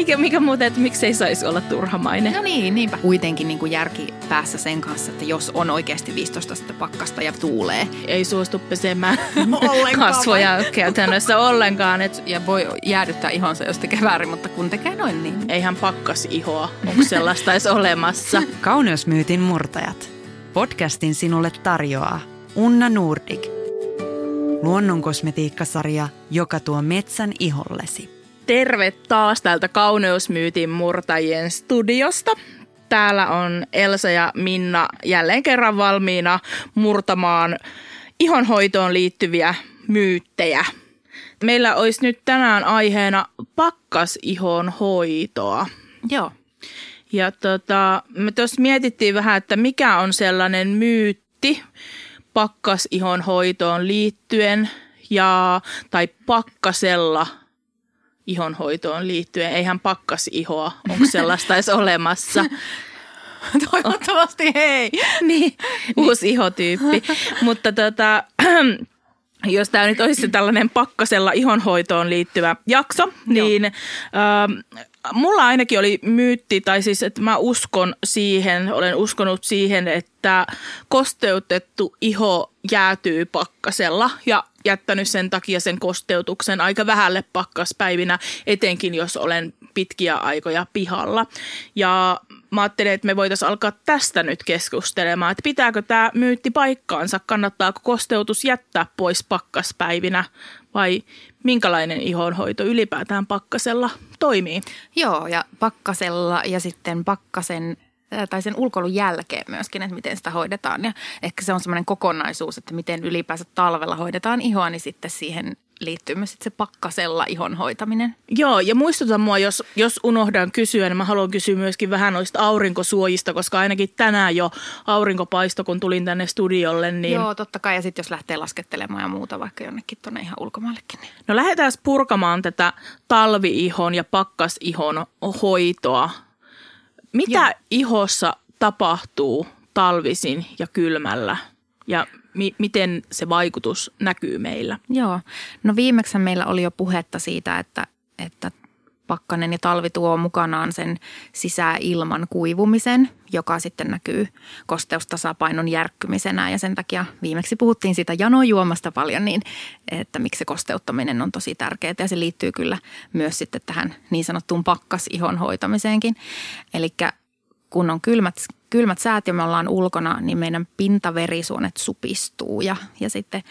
mikä, mikä muuten, että miksei saisi olla turhamainen? No niin, niinpä. Kuitenkin niin kuin järki päässä sen kanssa, että jos on oikeasti 15 sitä pakkasta ja tuulee. Ei suostu pesemään Ollenkaan kasvoja käytännössä ollenkaan. Et Ja voi jäädyttää ihonsa, jos tekee väärin, mutta kun tekee noin, niin eihän pakkas ihoa, onko sellaista edes olemassa. Kauneusmyytin murtajat. Podcastin sinulle tarjoaa Unna Nordic. Luonnon kosmetiikkasarja, joka tuo metsän ihollesi. Terve taas täältä Kauneusmyytin murtajien studiosta. Täällä on Elsa ja Minna jälleen kerran valmiina murtamaan ihonhoitoon liittyviä myyttejä. Meillä olisi nyt tänään aiheena pakkasihon hoitoa. joo. Ja tota, me tuossa mietittiin vähän, että mikä on sellainen myytti pakkasihon hoitoon liittyen ja, tai pakkasella ihonhoitoon liittyen. Eihän pakkasihoa, onko sellaista edes olemassa. Toivottavasti hei. niin, uusi ihotyyppi. Mutta tota, jos tämä nyt olisi tällainen pakkasella ihonhoitoon liittyvä jakso, niin äh, mulla ainakin oli myytti, tai siis että mä uskon siihen, olen uskonut siihen, että kosteutettu iho jäätyy pakkasella ja jättänyt sen takia sen kosteutuksen aika vähälle pakkaspäivinä, etenkin jos olen pitkiä aikoja pihalla. Ja mä ajattelin, että me voitaisiin alkaa tästä nyt keskustelemaan, että pitääkö tämä myytti paikkaansa, kannattaako kosteutus jättää pois pakkaspäivinä vai minkälainen ihonhoito ylipäätään pakkasella toimii. Joo, ja pakkasella ja sitten pakkasen ää, tai sen ulkoilun jälkeen myöskin, että miten sitä hoidetaan. Ja ehkä se on semmoinen kokonaisuus, että miten ylipäänsä talvella hoidetaan ihoa, niin sitten siihen liittyy myös se pakkasella ihon hoitaminen. Joo, ja muistuta mua, jos, jos unohdan kysyä, niin mä haluan kysyä myöskin vähän noista aurinkosuojista, koska ainakin tänään jo aurinkopaisto, kun tulin tänne studiolle, niin Joo, totta kai. Ja sitten jos lähtee laskettelemaan ja muuta vaikka jonnekin tuonne ihan ulkomaallekin. Niin. No lähdetään purkamaan tätä talviihon ja pakkasihon hoitoa. Mitä Joo. ihossa tapahtuu talvisin ja kylmällä ja mi- miten se vaikutus näkyy meillä? Joo. No viimeksi meillä oli jo puhetta siitä, että, että pakkanen ja talvi tuo mukanaan sen sisäilman kuivumisen, joka sitten näkyy kosteustasapainon järkkymisenä. Ja sen takia viimeksi puhuttiin siitä janojuomasta paljon, niin että miksi se kosteuttaminen on tosi tärkeää. Ja se liittyy kyllä myös sitten tähän niin sanottuun pakkasihon hoitamiseenkin. Eli kun on kylmät, kylmät säät ja me ollaan ulkona, niin meidän pintaverisuonet supistuu. Ja, ja sitten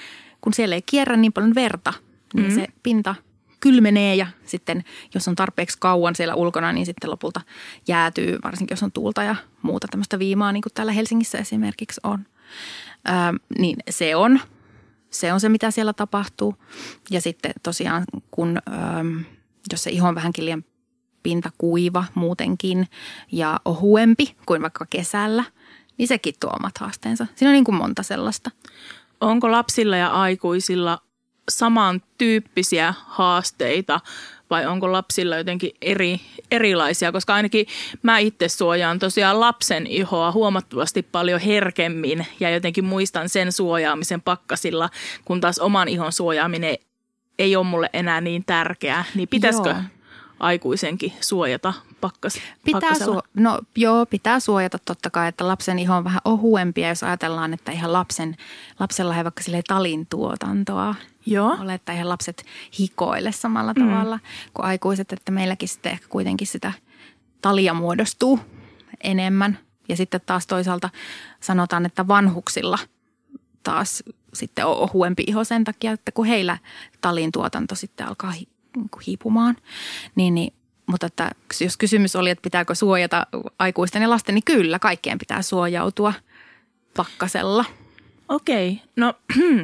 kun siellä ei kierrä niin paljon verta, niin mm-hmm. se pinta kylmenee ja sitten jos on tarpeeksi kauan siellä ulkona, niin sitten lopulta jäätyy, varsinkin jos on tuulta ja muuta tämmöistä viimaa, niin kuin täällä Helsingissä esimerkiksi on. Öö, niin se on, se on se, mitä siellä tapahtuu. Ja sitten tosiaan, kun öö, jos se iho on vähänkin liian pinta kuiva muutenkin ja ohuempi kuin vaikka kesällä, niin sekin tuo omat haasteensa. Siinä on niin kuin monta sellaista. Onko lapsilla ja aikuisilla samantyyppisiä haasteita vai onko lapsilla jotenkin eri, erilaisia? Koska ainakin mä itse suojaan tosiaan lapsen ihoa huomattavasti paljon herkemmin ja jotenkin muistan sen suojaamisen pakkasilla, kun taas oman ihon suojaaminen ei ole mulle enää niin tärkeää. Niin pitäisikö Joo. Aikuisenkin suojata pakkas, Pitää su- no joo, pitää suojata totta kai, että lapsen iho on vähän ohuempi. Ja jos ajatellaan, että ihan lapsen, lapsella ei vaikka sille talin tuotantoa Joo. ole, että eihän lapset hikoile samalla mm. tavalla kuin aikuiset, että meilläkin sitten ehkä kuitenkin sitä talia muodostuu enemmän. Ja sitten taas toisaalta sanotaan, että vanhuksilla taas sitten on ohuempi iho sen takia, että kun heillä talin tuotanto sitten alkaa niin kuin hiipumaan, niin, niin mutta että jos kysymys oli, että pitääkö suojata aikuisten ja lasten, niin kyllä, kaikkien pitää suojautua pakkasella. Okei, no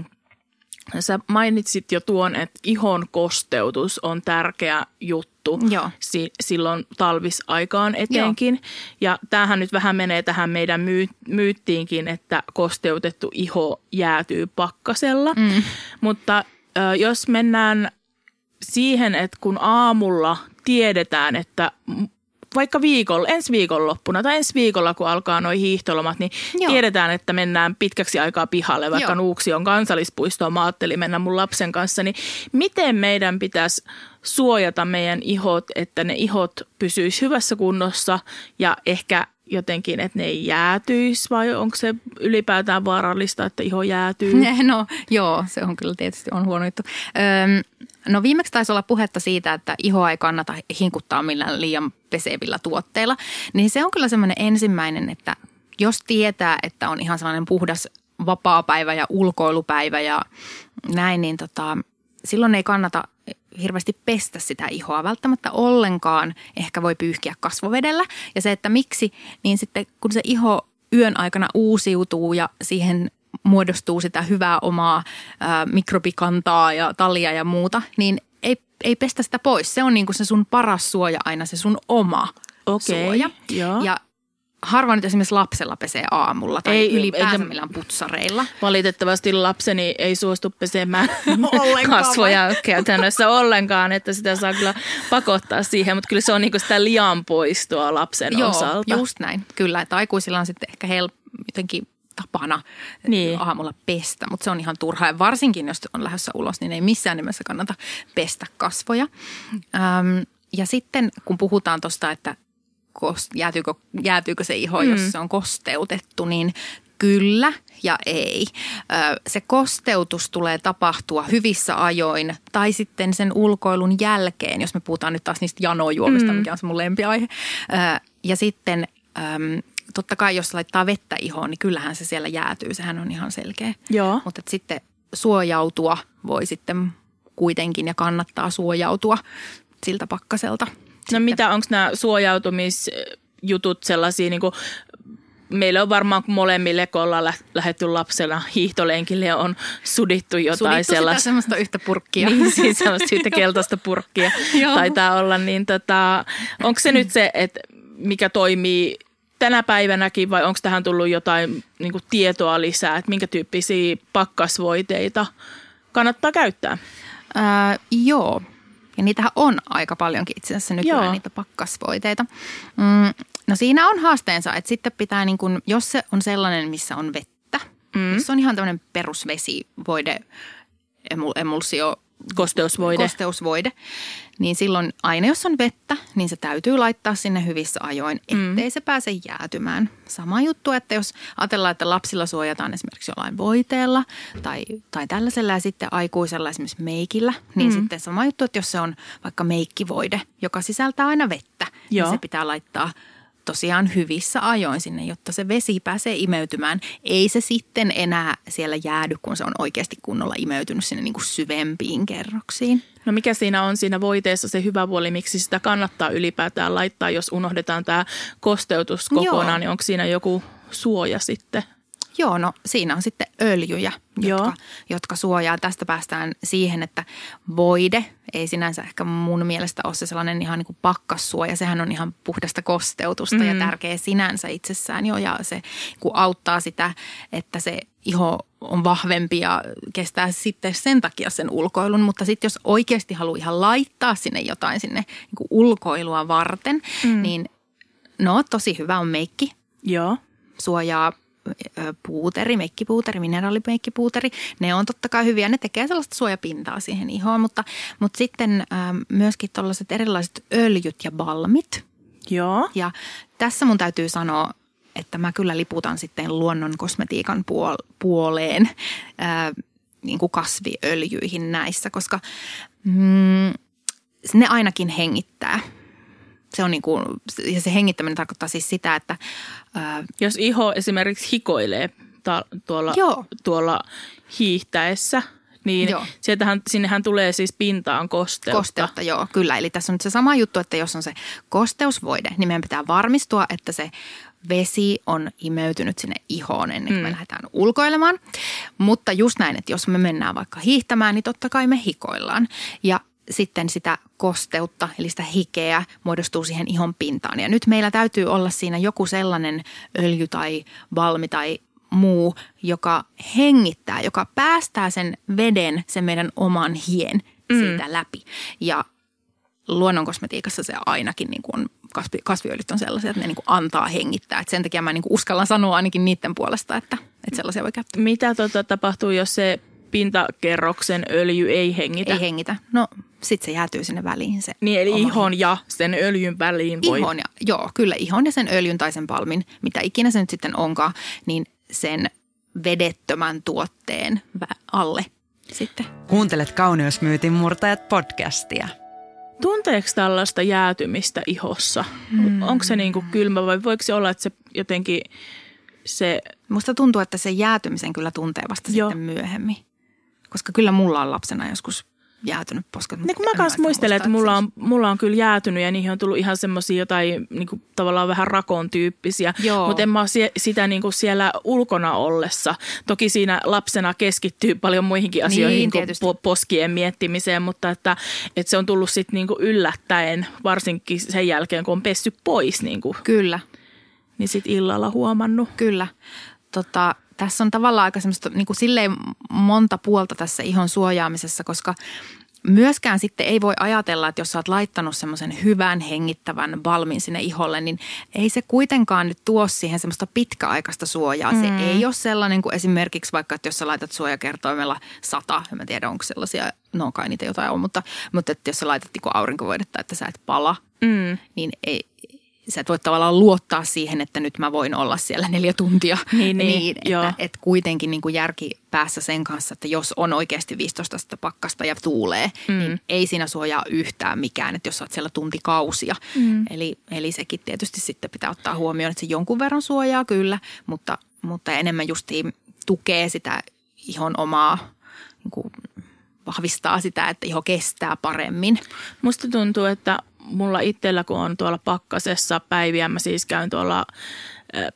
sä mainitsit jo tuon, että ihon kosteutus on tärkeä juttu Joo. si- silloin talvisaikaan etenkin. Ja tämähän nyt vähän menee tähän meidän myy- myyttiinkin, että kosteutettu iho jäätyy pakkasella. Mm. Mutta ö, jos mennään siihen, että kun aamulla tiedetään, että vaikka viikolla, ensi viikonloppuna tai ensi viikolla, kun alkaa noin hiihtolomat, niin Joo. Tiedetään, että mennään pitkäksi aikaa pihalle, vaikka Joo. Nuuksi on kansallispuistoon. Mä ajattelin mennä mun lapsen kanssa, niin miten meidän pitäisi suojata meidän ihot, että ne ihot pysyis hyvässä kunnossa ja ehkä jotenkin, että ne ei jäätyisi vai onko se ylipäätään vaarallista, että iho jäätyy? No joo, se on kyllä tietysti on huono juttu. Öm, no viimeksi taisi olla puhetta siitä, että ihoa ei kannata hinkuttaa millään liian pesevillä tuotteilla. Niin se on kyllä semmoinen ensimmäinen, että jos tietää, että on ihan sellainen puhdas vapaa-päivä ja ulkoilupäivä ja näin, niin tota, silloin ei kannata hirveästi pestä sitä ihoa välttämättä ollenkaan. Ehkä voi pyyhkiä kasvovedellä. Ja se, että miksi, niin sitten kun se iho yön aikana uusiutuu ja siihen muodostuu sitä hyvää omaa ää, mikrobikantaa ja talia ja muuta, niin ei, ei pestä sitä pois. Se on niin kuin se sun paras suoja aina, se sun oma Okei, suoja. joo. Ja harva nyt esimerkiksi lapsella pesee aamulla tai Ei, ylipäänsä eikä- millään putsareilla. Valitettavasti lapseni ei suostu pesemään Ollenkaan kasvoja käytännössä ollenkaan, että sitä saa kyllä pakottaa siihen, mutta kyllä se on niinku sitä lian poistoa lapsen Joo, osalta. just näin. Kyllä, että aikuisilla on sitten ehkä hel- jotenkin tapana Niin. aamulla pestä, mutta se on ihan turhaa. Ja varsinkin, jos on lähdössä ulos, niin ei missään nimessä kannata pestä kasvoja. Öm, ja sitten kun puhutaan tuosta, että jäätyykö, jäätyykö se iho, mm. jos se on kosteutettu, niin kyllä ja ei. Se kosteutus tulee tapahtua hyvissä ajoin tai sitten sen ulkoilun jälkeen, jos me puhutaan nyt taas niistä janojuomista, mm. mikä on se mun lempiaihe. Ja sitten totta kai jos laittaa vettä ihoon, niin kyllähän se siellä jäätyy, sehän on ihan selkeä. Joo. Mutta sitten suojautua voi sitten kuitenkin ja kannattaa suojautua siltä pakkaselta. No mitä, onko nämä suojautumisjutut sellaisia, niin kuin, meillä on varmaan molemmille, kun ollaan lä- lähdetty lapsena hiihtolenkille on sudittu jotain Sudittu sitä sellaista. semmoista yhtä purkkia. Niin, siis semmoista yhtä keltaista purkkia taitaa olla. Niin tota, onko se nyt se, että mikä toimii tänä päivänäkin vai onko tähän tullut jotain niin tietoa lisää, että minkä tyyppisiä pakkasvoiteita kannattaa käyttää? Ää, joo. Ja niitähän on aika paljonkin itse asiassa nykyään Joo. niitä pakkasvoiteita. Mm, no siinä on haasteensa, että sitten pitää niin kuin, jos se on sellainen, missä on vettä, mm. jos se on ihan tämmöinen perusvesivoide, emul, emulsio, Kosteusvoide. kosteusvoide, niin silloin aina jos on vettä, niin se täytyy laittaa sinne hyvissä ajoin, ettei mm. se pääse jäätymään. Sama juttu, että jos ajatellaan, että lapsilla suojataan esimerkiksi jollain voiteella tai, tai tällaisella ja sitten aikuisella esimerkiksi meikillä, niin mm. sitten sama juttu, että jos se on vaikka meikkivoide, joka sisältää aina vettä, Joo. niin se pitää laittaa tosiaan hyvissä ajoin sinne, jotta se vesi pääsee imeytymään. Ei se sitten enää siellä jäädy, kun se on oikeasti kunnolla imeytynyt sinne niin kuin syvempiin kerroksiin. No mikä siinä on siinä voiteessa se hyvä puoli, miksi sitä kannattaa ylipäätään laittaa, jos unohdetaan tämä kosteutus kokonaan, Joo. niin onko siinä joku suoja sitten? Joo, no siinä on sitten öljyjä, Joo. jotka, jotka suojaa. Tästä päästään siihen, että voide ei sinänsä ehkä mun mielestä ole se sellainen ihan niin kuin pakkassuoja. Sehän on ihan puhdasta kosteutusta mm. ja tärkeä sinänsä itsessään jo. Ja se kun auttaa sitä, että se iho on vahvempi ja kestää sitten sen takia sen ulkoilun. Mutta sitten jos oikeasti haluaa ihan laittaa sinne jotain sinne niin kuin ulkoilua varten, mm. niin no tosi hyvä on meikki Joo. suojaa puuteri, meikkipuuteri, mineraalimeikkipuuteri. Ne on totta kai hyviä, ne tekee sellaista suojapintaa siihen ihoon, mutta, mutta sitten myöskin tällaiset erilaiset öljyt ja balmit. Joo. Ja tässä mun täytyy sanoa, että mä kyllä liputan sitten luonnon kosmetiikan puol- puoleen ää, niin kuin kasviöljyihin näissä, koska mm, ne ainakin hengittää. Se on niin kuin, ja se hengittäminen tarkoittaa siis sitä, että ää, Jos iho esimerkiksi hikoilee ta- tuolla, Joo. tuolla hiihtäessä, niin Joo. sieltähän, sinnehän tulee siis pintaan kosteutta. Kosteutta, joo, kyllä. Eli tässä on nyt se sama juttu, että jos on se kosteusvoide, niin meidän pitää varmistua, että se vesi on imeytynyt sinne ihoon ennen kuin mm. me lähdetään ulkoilemaan. Mutta just näin, että jos me mennään vaikka hiihtämään, niin totta kai me hikoillaan. Ja sitten sitä kosteutta, eli sitä hikeä, muodostuu siihen ihon pintaan. Ja nyt meillä täytyy olla siinä joku sellainen öljy tai balmi tai muu, joka hengittää, joka päästää sen veden, sen meidän oman hien siitä läpi. Ja luonnonkosmetiikassa se ainakin niin kuin on kasvi, kasviöljyt on sellaisia, että ne niin kuin antaa hengittää. Et sen takia mä niin kuin uskallan sanoa ainakin niiden puolesta, että, että sellaisia voi käyttää. Mitä tota tapahtuu, jos se pintakerroksen öljy ei hengitä? Ei hengitä. No sit se jäätyy sinne väliin. Se Niin, eli ihon ja sen öljyn väliin voi... ihon ja, joo, kyllä ihon ja sen öljyn tai sen palmin, mitä ikinä se nyt sitten onkaan, niin sen vedettömän tuotteen alle sitten. Kuuntelet Kauneusmyytin murtajat podcastia. Tunteeko tällaista jäätymistä ihossa? Mm. Onko se niin kuin kylmä vai voiko se olla, että se jotenkin se... Musta tuntuu, että se jäätymisen kyllä tuntee vasta Joo. sitten myöhemmin. Koska kyllä mulla on lapsena joskus jäätynyt posket. Niin kun mä kanssa muistelen, että mulla se on, mulla on kyllä jäätynyt ja niihin on tullut ihan semmoisia jotain niin kuin tavallaan vähän rakon tyyppisiä. Mutta en mä ole sie- sitä niin kuin siellä ulkona ollessa. Toki siinä lapsena keskittyy paljon muihinkin asioihin Niin, kuin poskien miettimiseen, mutta että, että se on tullut sitten niin kuin yllättäen, varsinkin sen jälkeen kun on pessy pois, niin, kuin, Kyllä, niin sitten illalla huomannut. kyllä. Tota, tässä on tavallaan aika semmoista niin kuin silleen monta puolta tässä ihon suojaamisessa, koska myöskään sitten ei voi ajatella, että jos sä oot laittanut semmoisen hyvän hengittävän balmin sinne iholle, niin ei se kuitenkaan nyt tuo siihen semmoista pitkäaikaista suojaa. Se Mm. ei ole sellainen kuin esimerkiksi vaikka, että jos sä laitat suojakertoimella sata, en mä tiedä onko sellaisia, no kai niitä jotain on, mutta, mutta että jos sä laitat niin aurinkovoidetta, että sä et pala, Mm. niin ei, sä et voi tavallaan luottaa siihen, että nyt mä voin olla siellä neljä tuntia. Niin, niin, joo. että, että kuitenkin niin kuin järki päässä sen kanssa, että jos on oikeasti 15 astetta pakkasta ja tuulee, mm. niin ei siinä suojaa yhtään mikään, että jos sä oot siellä tuntikausia. Mm. Eli, eli sekin tietysti sitten pitää ottaa huomioon, että se jonkun verran suojaa kyllä, mutta, mutta enemmän justiin tukee sitä ihon omaa, niin kuin vahvistaa sitä, että iho kestää paremmin. Musta tuntuu, että mulla itsellä, kun on tuolla pakkasessa päiviä, mä siis käyn tuolla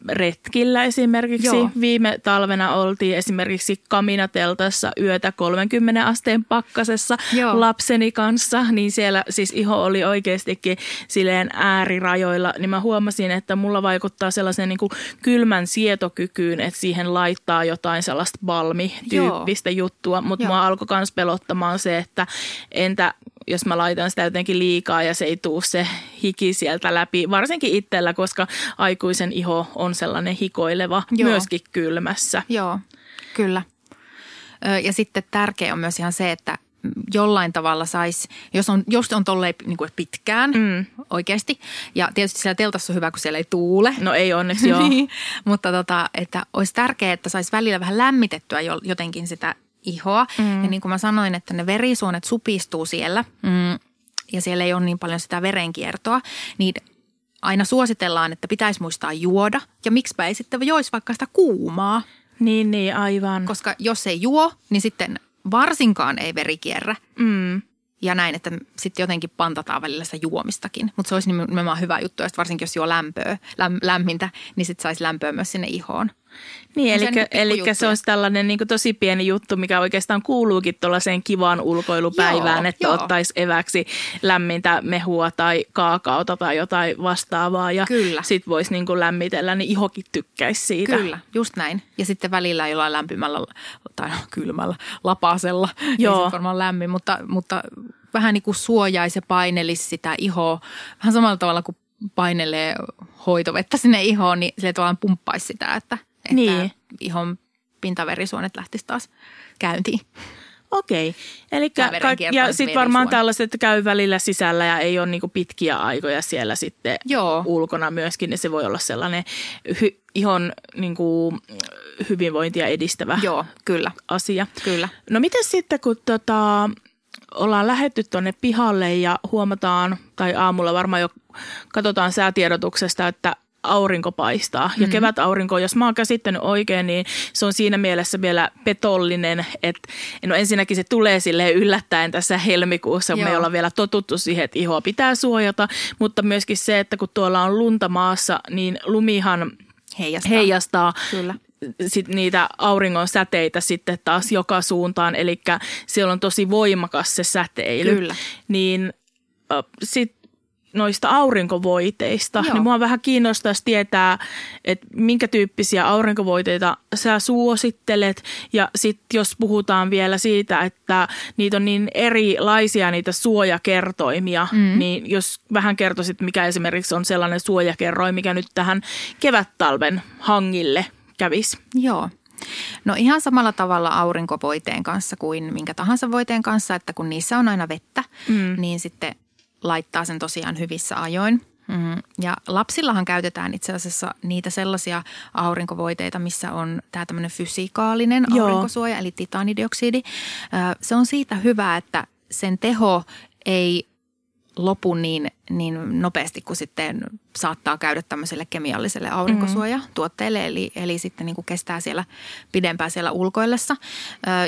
retkillä esimerkiksi. Joo. Joo. Viime talvena oltiin esimerkiksi kaminateltassa yötä 30 asteen pakkasessa Joo. lapseni kanssa, niin siellä siis iho oli oikeastikin silleen äärirajoilla, niin mä huomasin, että mulla vaikuttaa sellaisen niin kuin kylmän sietokykyyn, että siihen laittaa jotain sellaista balmi-tyyppistä juttua, mutta Joo. mua alkoi myös pelottamaan se, että entä jos mä laitan sitä jotenkin liikaa ja se ei tuu se hiki sieltä läpi, varsinkin itsellä, koska aikuisen iho on sellainen hikoileva Joo. myöskin kylmässä. Joo, kyllä. Ja sitten tärkeä on myös ihan se, että jollain tavalla saisi, jos on, jos on tolleen niin kuin pitkään mm. oikeasti, ja tietysti siellä teltassa on hyvä, kun siellä ei tuule. No ei onneksi joo. niin, mutta tota, että olisi tärkeää, että saisi välillä vähän lämmitettyä jo- jotenkin sitä ihoa. Mm. Ja niin kuin mä sanoin, että ne verisuonet supistuu siellä mm, ja siellä ei ole niin paljon sitä verenkiertoa, niin aina suositellaan, että pitäisi muistaa juoda. Ja miksipä ei sitten joisi vaikka sitä kuumaa, Niin, niin, aivan. koska jos ei juo, niin sitten varsinkaan ei veri kierrä. Mm. Ja näin, että sitten jotenkin pantataan välillä sitä juomistakin. Mutta se olisi nimenomaan hyvä juttu, että varsinkin jos juo lämpöä, läm, lämmintä, niin sitten saisi lämpöä myös sinne ihoon. Niin, On se eli, niinku eli se olisi tällainen niin tosi pieni juttu, mikä oikeastaan kuuluukin tuollaiseen kivaan ulkoilupäivään, Joo, että joo. ottaisi eväksi lämmintä mehua tai kaakaota tai jotain vastaavaa ja Kyllä. sit voisi niin kuin lämmitellä, niin ihokin tykkäisi siitä. Kyllä, just näin. Ja sitten välillä jollain lämpimällä tai no, kylmällä lapasella. Joo. Ei se varmaan lämmin, mutta, mutta vähän niin kuin suojaisi ja painelisi sitä ihoa. Vähän samalla tavalla kuin painelee hoitovettä sinne ihoon, niin sille tavallaan pumppaisi sitä, että, että Niin. ihon pintaverisuonet lähtisi taas käyntiin. Okei. Eli ka- ja sitten varmaan tällaiset, että käy välillä sisällä ja ei ole niinku pitkiä aikoja siellä sitten Joo. ulkona myöskin, niin se voi olla sellainen hy- ihon niinku, hyvinvointia edistävä Joo, kyllä, asia. kyllä. No miten sitten, kun tota, ollaan lähetty tuonne pihalle ja huomataan, tai aamulla varmaan jo katsotaan säätiedotuksesta, että aurinko paistaa. Ja kevätaurinko, jos mä oon käsittänyt oikein, niin se on siinä mielessä vielä petollinen, että no ensinnäkin se tulee sille yllättäen tässä helmikuussa, kun me Joo. ollaan vielä totuttu siihen, että ihoa pitää suojata, mutta myöskin se, että kun tuolla on lunta maassa, niin lumihan Heijastaa. heijastaa Kyllä. sit niitä auringon säteitä sitten taas joka suuntaan, eli siellä on tosi voimakas se säteily. Kyllä. Niin sitten noista aurinkovoiteista, Joo. niin mua vähän kiinnostaisi tietää, että minkä tyyppisiä aurinkovoiteita sä suosittelet. Ja sitten jos puhutaan vielä siitä, että niitä on niin erilaisia niitä suojakertoimia, mm. niin jos vähän kertoisit, mikä esimerkiksi on sellainen suojakerroin, mikä nyt tähän kevät-talven hangille kävisi. Joo. No ihan samalla tavalla aurinkovoiteen kanssa kuin minkä tahansa voiteen kanssa, että kun niissä on aina vettä, mm. niin sitten laittaa sen tosiaan hyvissä ajoin. Mm. Ja lapsillahan käytetään itse asiassa niitä sellaisia aurinkovoiteita, missä on tämä tämmöinen fysikaalinen Joo. aurinkosuoja, eli titanidioksidi. Se on siitä hyvä, että sen teho ei lopu niin, niin nopeasti kuin sitten saattaa käydä tämmöiselle kemialliselle aurinkosuojatuotteelle, eli, eli sitten niin kuin kestää siellä pidempään siellä ulkoillessa.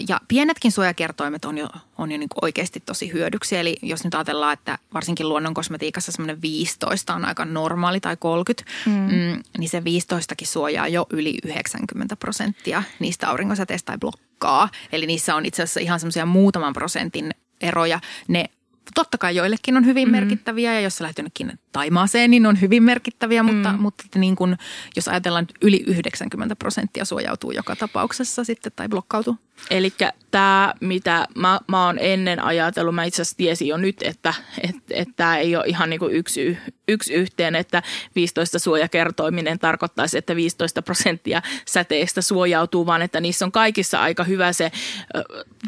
Ja pienetkin suojakertoimet on jo, on jo niin kuin oikeasti tosi hyödyksi, eli jos nyt ajatellaan, että varsinkin luonnon kosmetiikassa semmoinen 15 on aika normaali tai 30, mm. Mm, niin se 15kin suojaa jo yli 90 prosenttia niistä aurinkosäteistä tai blokkaa. Eli niissä on itse asiassa ihan semmoisia muutaman prosentin eroja. Ne totta kai joillekin on hyvin mm-hmm. merkittäviä ja jos sä lähdet jonnekin Taimaaseen, niin on hyvin merkittäviä, mutta, mm. mutta että niin kun, jos ajatellaan että yli 90 prosenttia suojautuu joka tapauksessa sitten tai blokkautuu. Eli tämä, mitä mä, mä oon ennen ajatellut, mä itse asiassa tiesin jo nyt, että et, et tämä ei ole ihan niinku yksi, yksi yhteen, että 15 suojakertoiminen tarkoittaisi, että 15 prosenttia säteestä suojautuu, vaan että niissä on kaikissa aika hyvä se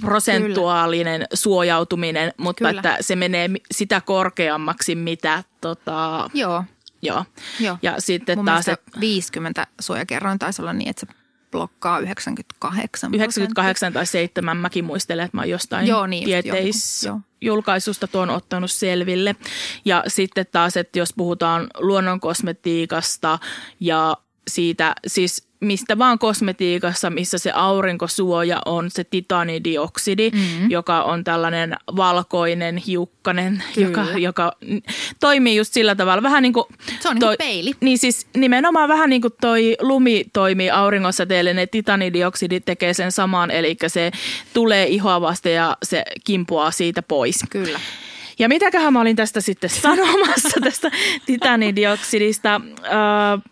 prosentuaalinen Kyllä. suojautuminen, mutta Kyllä. että se menee sitä korkeammaksi, mitä tota, Joo, joo. joo. Ja sitten Mun taas, mielestä että 50 suojakerroin taisi olla niin, että se blokkaa 98 98 tai 7, mäkin muistelen, että mä oon jostain Joo, niin just tieteis jonkun, julkaisusta tuon ottanut selville. Ja sitten taas, että jos puhutaan luonnon kosmetiikasta ja siitä, siis mistä vaan kosmetiikassa, missä se aurinkosuoja on se titanidioksidi, mm-hmm. joka on tällainen valkoinen hiukkanen, joka, joka toimii just sillä tavalla. Vähän niin kuin Se on niin kuin peili. Niin siis nimenomaan vähän niin kuin toi lumi toimii auringonsäteelle, ne titanidioksidi tekee sen saman, eli se tulee ihoa vasten ja se kimpuaa siitä pois. Kyllä. Ja mitäköhän mä olin tästä sitten sanomassa, tästä titanidioksidista. Öö,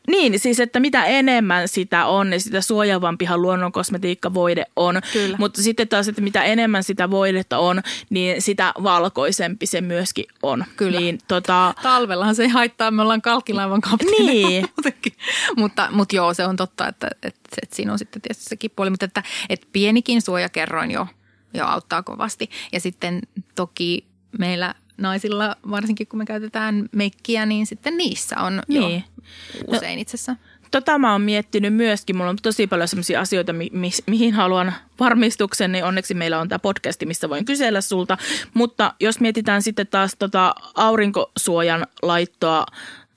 niin, siis että mitä enemmän sitä on, niin sitä suojaavampihan luonnon kosmetiikkavoide on. Kyllä. Mutta sitten taas, että mitä enemmän sitä voidetta on, niin sitä valkoisempi se myöskin on. Kyllä. Niin, tota, Talvellahan se ei haittaa, me ollaan kalkkilaivan kapteeneja Niin. mutta, mutta joo, se on totta, että, että, että siinä on sitten tietysti sekin puoli, mutta että, että pienikin suojakerroin jo, jo auttaa kovasti. Ja sitten toki meillä naisilla, varsinkin kun me käytetään meikkiä, niin sitten niissä on Niin. jo usein itse asiassa. Tota mä oon miettinyt myöskin. Mulla on tosi paljon sellaisia asioita, mi- mi- mihin haluan varmistuksen, niin onneksi meillä on tämä podcasti, missä voin kysellä sulta. Mutta jos mietitään sitten taas tota aurinkosuojan laittoa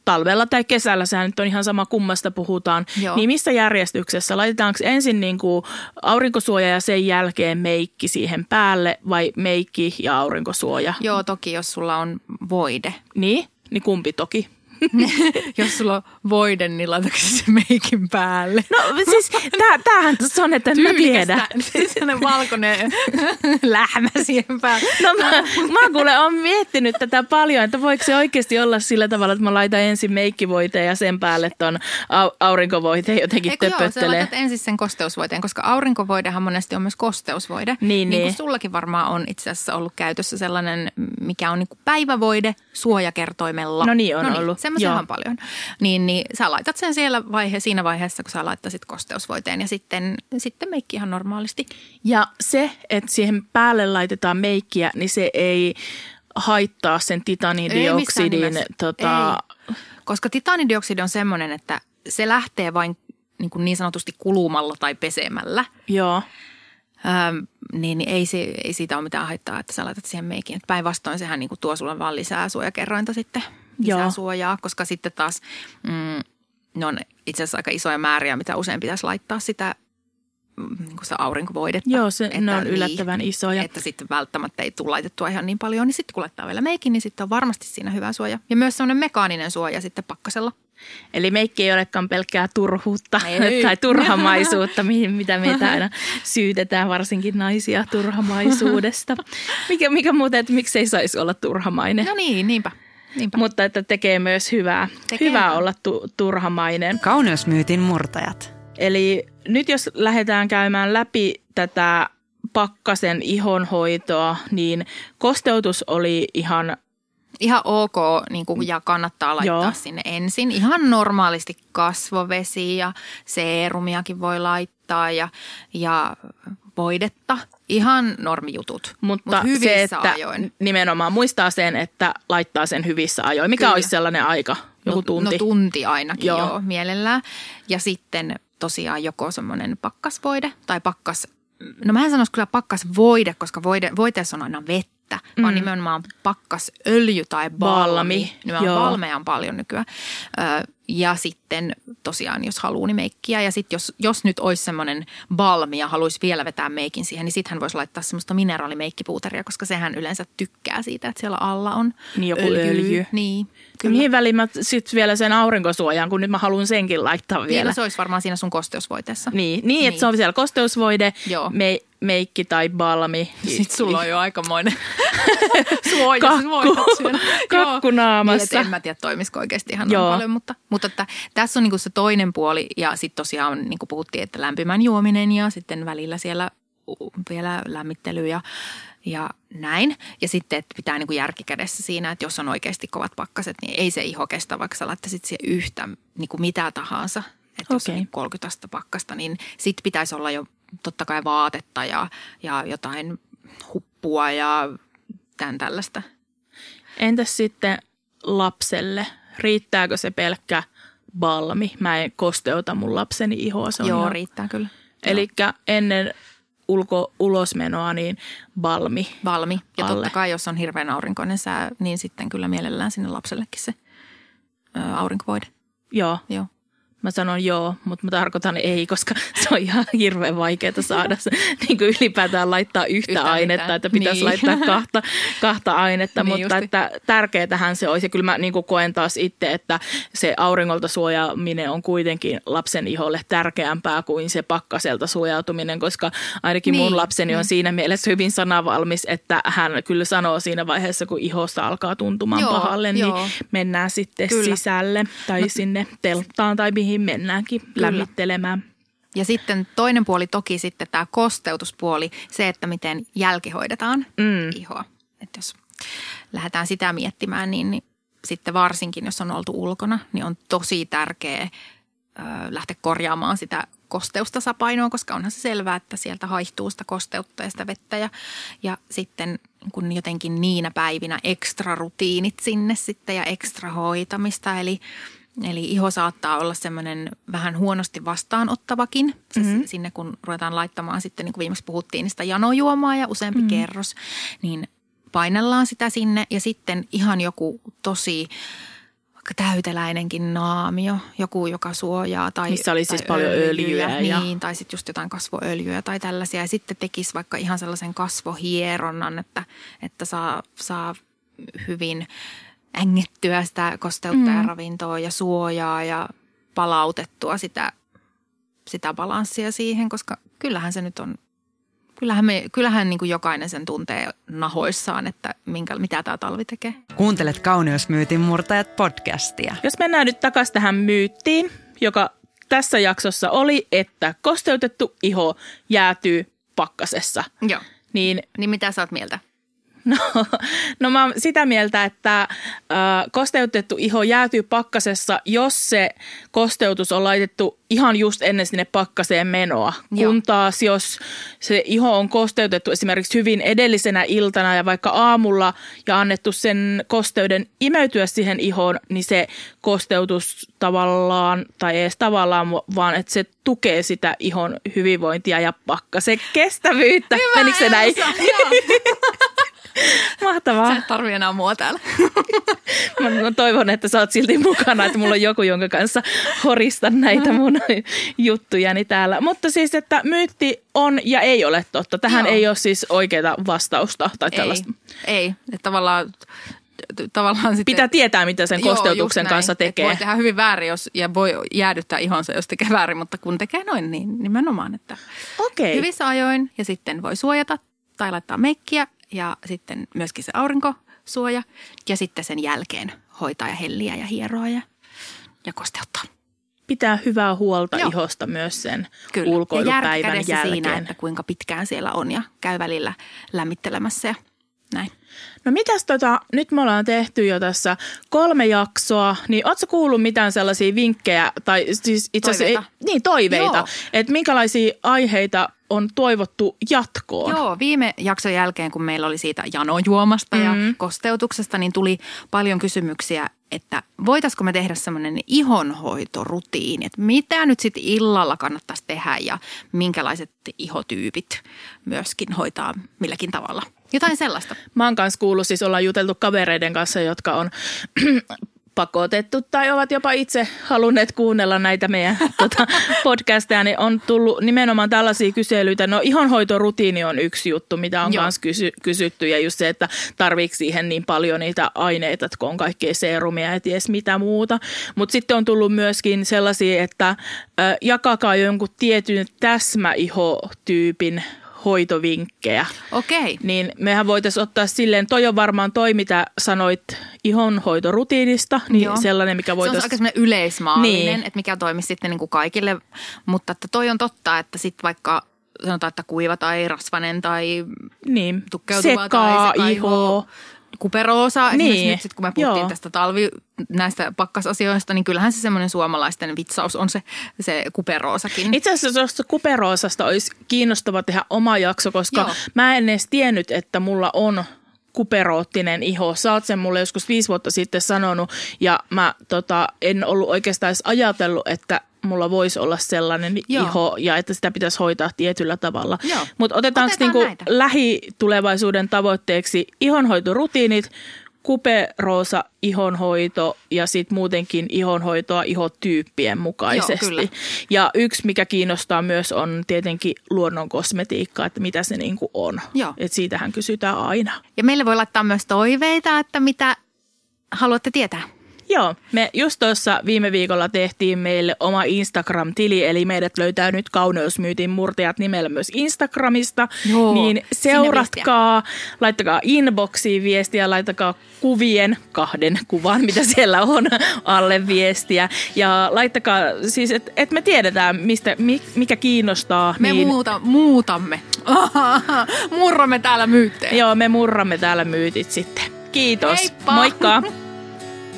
talvella tai kesällä, sehän nyt on ihan sama kummasta puhutaan, Joo. niin missä järjestyksessä? Laitetaanko ensin niin kuin aurinkosuoja ja sen jälkeen meikki siihen päälle vai meikki ja aurinkosuoja? Joo, toki jos sulla on voide. Niin? Niin kumpi toki? jos sulla on voide, niin laitatko se meikin päälle? No siis tää, tämähän tuossa on, että en mä tiedä. Sellainen valkoinen lähmä siihen päälle. No mä, mä kuule oon miettinyt tätä paljon, että voiko se oikeasti olla sillä tavalla, että mä laitan ensin meikkivoiteen ja sen päälle ton au, aurinkovoiteen jotenkin Eikö joo, sä töpöttelee. ensin sen kosteusvoiteen, koska aurinkovoidehan monesti on myös kosteusvoide. Niin, niin. niin. kuin sullakin varmaan on itse asiassa ollut käytössä sellainen, mikä on niin kuin päivävoide suojakertoimella. No niin, on no ollut. Semmoisia on paljon. Niin, niin sä laitat sen siellä vaihe, siinä vaiheessa, kun sä laittasit kosteusvoiteen ja sitten, sitten meikki ihan normaalisti. Ja se, että siihen päälle laitetaan meikkiä, niin se ei haittaa sen Ei titanidioksidin nimessä. tota, Ei. Koska titanidioksidi on semmoinen, että se lähtee vain niin, kuin niin sanotusti kulumalla tai pesemällä. joo. Öm, niin, ei, se, ei siitä ole mitään haittaa, että sä laitat siihen meikin. Päinvastoin sehän niin kuin tuo sulle vaan lisää suojakerrointa sitten, lisää Joo. suojaa, koska sitten taas mm, ne on itse asiassa aika isoja määriä, mitä usein pitäisi laittaa sitä, mm, niin kuin sitä aurinkovoidetta. Joo, se, Että ne on niin, yllättävän isoja. Että sitten välttämättä ei tule laitettua ihan niin paljon, niin sitten kun laittaa vielä meikin, niin sitten on varmasti siinä hyvä suoja. Ja myös semmoinen mekaaninen suoja sitten pakkasella. Eli meikki ei olekaan pelkkää turhuutta Ei. tai turhamaisuutta, mihin- mitä meitä aina syytetään, varsinkin naisia turhamaisuudesta. Mikä, mikä muuten, että miksei saisi olla turhamainen? No niin, niinpä. Niinpä. mutta että tekee myös hyvää. Tekee hyvää olla tu- turhamainen. Kauneusmyytin murtajat. Eli nyt jos lähdetään käymään läpi tätä pakkasen ihonhoitoa, niin kosteutus oli ihan Ihan ok niin kuin, ja kannattaa laittaa. Joo. sinne ensin. Ihan normaalisti kasvovesi ja seerumiakin voi laittaa ja, ja voidetta. Ihan normijutut, Mutta Mut hyvissä se, että ajoin. nimenomaan muistaa sen, että laittaa sen hyvissä ajoin. Mikä Kyllä. olisi sellainen aika? Joku no, tunti? No tunti ainakin Joo. joo. mielellään. Ja sitten tosiaan joko semmoinen pakkasvoide tai pakkas, no mä en sanoisi kyllä pakkasvoide, koska voide, voiteessa on aina vettä, mm. vaan nimenomaan pakkasöljy tai balmi. Balmi, Nimenomaan balmeja on paljon nykyään. Ö, ja sitten tosiaan, jos haluaa, niin meikkiä. Ja sitten jos, jos nyt olisi semmoinen balmi ja haluaisi vielä vetää meikin siihen, niin sitten hän voisi laittaa semmoista mineraalimeikkipuuteria, koska sehän yleensä tykkää siitä, että siellä alla on Niin, joku öljy. Niin, Kyllä. Mihin väliin mä sitten vielä sen aurinkosuojan, kun nyt mä haluan senkin laittaa Vielä vielä. no se olisi varmaan siinä sun kosteusvoiteessa. Niin, niin, että se on siellä kosteusvoide, Joo. me, meikki tai balmi. Sitten sulla on jo aikamoinen suoja. Kakku. Kakku naamassa. Niin, en mä tiedä, toimisiko oikeasti ihan Joo. paljon, mutta, mutta että tässä on niinku se toinen puoli ja sitten tosiaan niin kuin puhuttiin, että lämpimän juominen ja sitten välillä siellä vielä lämmittely ja, ja näin. Ja sitten, että pitää niinku järki kädessä siinä, että jos on oikeasti kovat pakkaset, niin ei se iho kestä, vaikka sä laittaisit siihen yhtä niinku mitä tahansa. Että jos Okei. on 30 astetta pakkasta, niin sit pitäisi olla jo totta kai vaatetta ja, ja jotain huppua ja tämän tällaista. Entäs sitten lapselle? Riittääkö se pelkkä balmi? Mä en kosteuta mun lapseni ihoa. Se on Joo, ihan- riittää kyllä. Eli ennen ulko ulosmenoa niin balmi. Valmi. Ja alle. totta kai, jos on hirveän aurinkoinen sää, niin sitten kyllä mielellään sinne lapsellekin se ö, aurinkovoide. Joo, Joo. Mä sanon joo, mutta mä tarkoitan ei, koska se on ihan hirveän vaikeaa saada se, niin kuin ylipäätään laittaa yhtä Yhtään ainetta, mitään. että pitäisi Niin. laittaa kahta, kahta ainetta, Niin mutta justi. että tärkeätähän se olisi. Ja kyllä mä niin kuin koen taas itse, että se auringolta suojaaminen on kuitenkin lapsen iholle tärkeämpää kuin se pakkaselta suojautuminen, koska ainakin mun Niin, lapseni on niin. siinä mielessä hyvin sanavalmis, että hän kyllä sanoo siinä vaiheessa, kun ihosta alkaa tuntumaan Joo, pahalle, niin joo. mennään sitten Kyllä. sisälle tai sinne telttaan tai mihin mennäänkin lämmittelemään. Ja sitten toinen puoli toki sitten tämä kosteutuspuoli, se, että miten jälkihoidetaan Mm. ihoa. Että jos lähdetään sitä miettimään, niin, niin sitten varsinkin, jos on oltu ulkona, niin on tosi tärkeää ö, lähteä korjaamaan sitä kosteustasapainoa, koska onhan se selvää, että sieltä haihtuu sitä kosteutta ja sitä vettä. Ja, ja sitten kun jotenkin niinä päivinä ekstra rutiinit sinne sitten ja ekstra hoitamista, eli Eli iho saattaa olla semmoinen vähän huonosti vastaanottavakin mm-hmm. sinne, kun ruvetaan laittamaan sitten, niin kuin viimeksi puhuttiin, niin sitä janojuomaa ja useampi mm-hmm. kerros, niin painellaan sitä sinne ja sitten ihan joku tosi vaikka täyteläinenkin naamio, joku, joka suojaa. Tai, Missä oli siis tai paljon öljyä ja- Niin, tai sitten just jotain kasvoöljyä tai tällaisia. Ja sitten tekisi vaikka ihan sellaisen kasvohieronnan, että, että saa, saa hyvin ängettyä sitä kosteutta mm. ja ravintoa ja suojaa ja palautettua sitä, sitä balanssia siihen, koska kyllähän se nyt on, kyllähän, me, kyllähän niin kuin jokainen sen tuntee nahoissaan, että minkä, mitä tämä talvi tekee. Kuuntelet Kauneusmyytin murtajat podcastia. Jos mennään nyt takaisin tähän myyttiin, joka tässä jaksossa oli, että kosteutettu iho jäätyy pakkasessa, Joo. niin Niin mitä sä oot mieltä? No, no mä oon sitä mieltä, että äh, kosteutettu iho jäätyy pakkasessa, jos se kosteutus on laitettu ihan just ennen sinne pakkaseen menoa. Joo. Kun taas jos se iho on kosteutettu esimerkiksi hyvin edellisenä iltana ja vaikka aamulla ja annettu sen kosteuden imeytyä siihen ihoon, niin se kosteutus tavallaan, tai ei edes tavallaan, vaan että se tukee sitä ihon hyvinvointia ja pakkasen kestävyyttä. Menikö se näin? Mahtavaa. Sä et tarvi enää mua täällä. Mä, mä toivon, että sä oot silti mukana, että mulla on joku, jonka kanssa horista näitä mun juttujani täällä. Mutta siis, että myytti on ja ei ole totta. Tähän Joo. ei ole siis oikeaa vastausta tai tällaista. Ei, ei. Että tavallaan, tavallaan sitten... Pitää tietää, mitä sen Joo, kosteutuksen näin. kanssa Et tekee. Voi tehdä hyvin väärin jos, ja voi jäädyttää ihonsa, jos tekee väärin, mutta kun tekee noin, niin nimenomaan, että Okei. hyvissä ajoin ja sitten voi suojata tai laittaa meikkiä ja sitten myöskin se aurinkosuoja ja sitten sen jälkeen hoitaa ja helliä ja hieroa ja, ja kosteuttaa. Pitää hyvää huolta Joo. ihosta myös sen Kyllä. ja ulkoilupäivän kädessä jälkeen. siinä, että kuinka pitkään siellä on ja käy välillä lämmittelemässä ja näin. No mitäs tota, nyt me ollaan tehty jo tässä kolme jaksoa, niin ootko kuullut mitään sellaisia vinkkejä, tai siis itse asiassa, Toiveita. ei, niin toiveita, että minkälaisia aiheita on toivottu jatkoon? Joo, viime jakson jälkeen, kun meillä oli siitä janojuomasta ja Mm. kosteutuksesta, niin tuli paljon kysymyksiä, että voitaisiko me tehdä semmoinen ihonhoitorutiini, että mitä nyt sitten illalla kannattaisi tehdä ja minkälaiset ihotyypit myöskin hoitaa milläkin tavalla. Jotain sellaista. Mä oon kanssa kuullut, siis ollaan juteltu kavereiden kanssa, jotka on pakotettu tai ovat jopa itse halunneet kuunnella näitä meidän tota, podcasteja, niin on tullut nimenomaan tällaisia kyselyitä. No ihonhoitorutiini on yksi juttu, mitä on myös kysy- kysytty ja just se, että tarviiko siihen niin paljon niitä aineita, että kun on kaikkea seerumia ja ties mitä muuta. Mutta sitten on tullut myöskin sellaisia, että ö, jakakaa jonkun tietyn täsmäihotyypin hoitovinkkejä Okei. niin mehän voitaisiin ottaa silleen, toi on varmaan toi, mitä sanoit ihonhoitorutiinista, niin Joo. sellainen, mikä Se on voitaisiin... aika yleismaallinen, Niin. että mikä toimisi sitten niin kuin kaikille. Mutta että toi on totta, että sitten vaikka sanotaan, että kuiva tai rasvanen tai niin, tukkeutuva sekaa tai iho. Kuperoosa. Esimerkiksi Niin, nyt sit, kun me puhuttiin joo. tästä talvi näistä pakkasasioista, niin kyllähän se semmoinen suomalaisten vitsaus on se, se kuperoosakin. Itse asiassa tuosta kuperoosasta olisi kiinnostava tehdä oma jakso, koska Joo. mä en edes tiennyt, että mulla on kuperoottinen iho. Sä oot sen mulle joskus viisi vuotta sitten sanonut ja mä tota, en ollut oikeastaan edes ajatellut, että mulla voisi olla sellainen Joo. iho ja että sitä pitäisi hoitaa tietyllä tavalla. Mutta otetaanko Otetaan niinku näitä. lähitulevaisuuden tavoitteeksi ihonhoitorutiinit, kuperoosa ihonhoito ja sitten muutenkin ihonhoitoa ihotyyppien mukaisesti. kyllä. ja yksi, mikä kiinnostaa myös, on tietenkin luonnon kosmetiikka, että mitä se niinku on. Joo. Et siitähän kysytään aina. Ja meille voi laittaa myös toiveita, että mitä haluatte tietää. Joo, me just tuossa viime viikolla tehtiin meille oma Instagram-tili, eli meidät löytää nyt Kauneusmyytin murtajat nimellä myös Instagramista. Joo, niin seuratkaa, laittakaa inboxiin viestiä, laittakaa kuvien, kahden kuvan, mitä siellä on, alle viestiä. Ja laittakaa siis, että et me tiedetään, mistä, mi- mikä kiinnostaa. Me niin, muuta, muutamme. Murramme täällä myyttejä. Joo, me murramme täällä myytit sitten. Kiitos. Heippa! Moikka!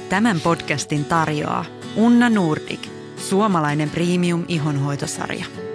Tämän podcastin tarjoaa Unna Nordic, suomalainen premium ihonhoitosarja.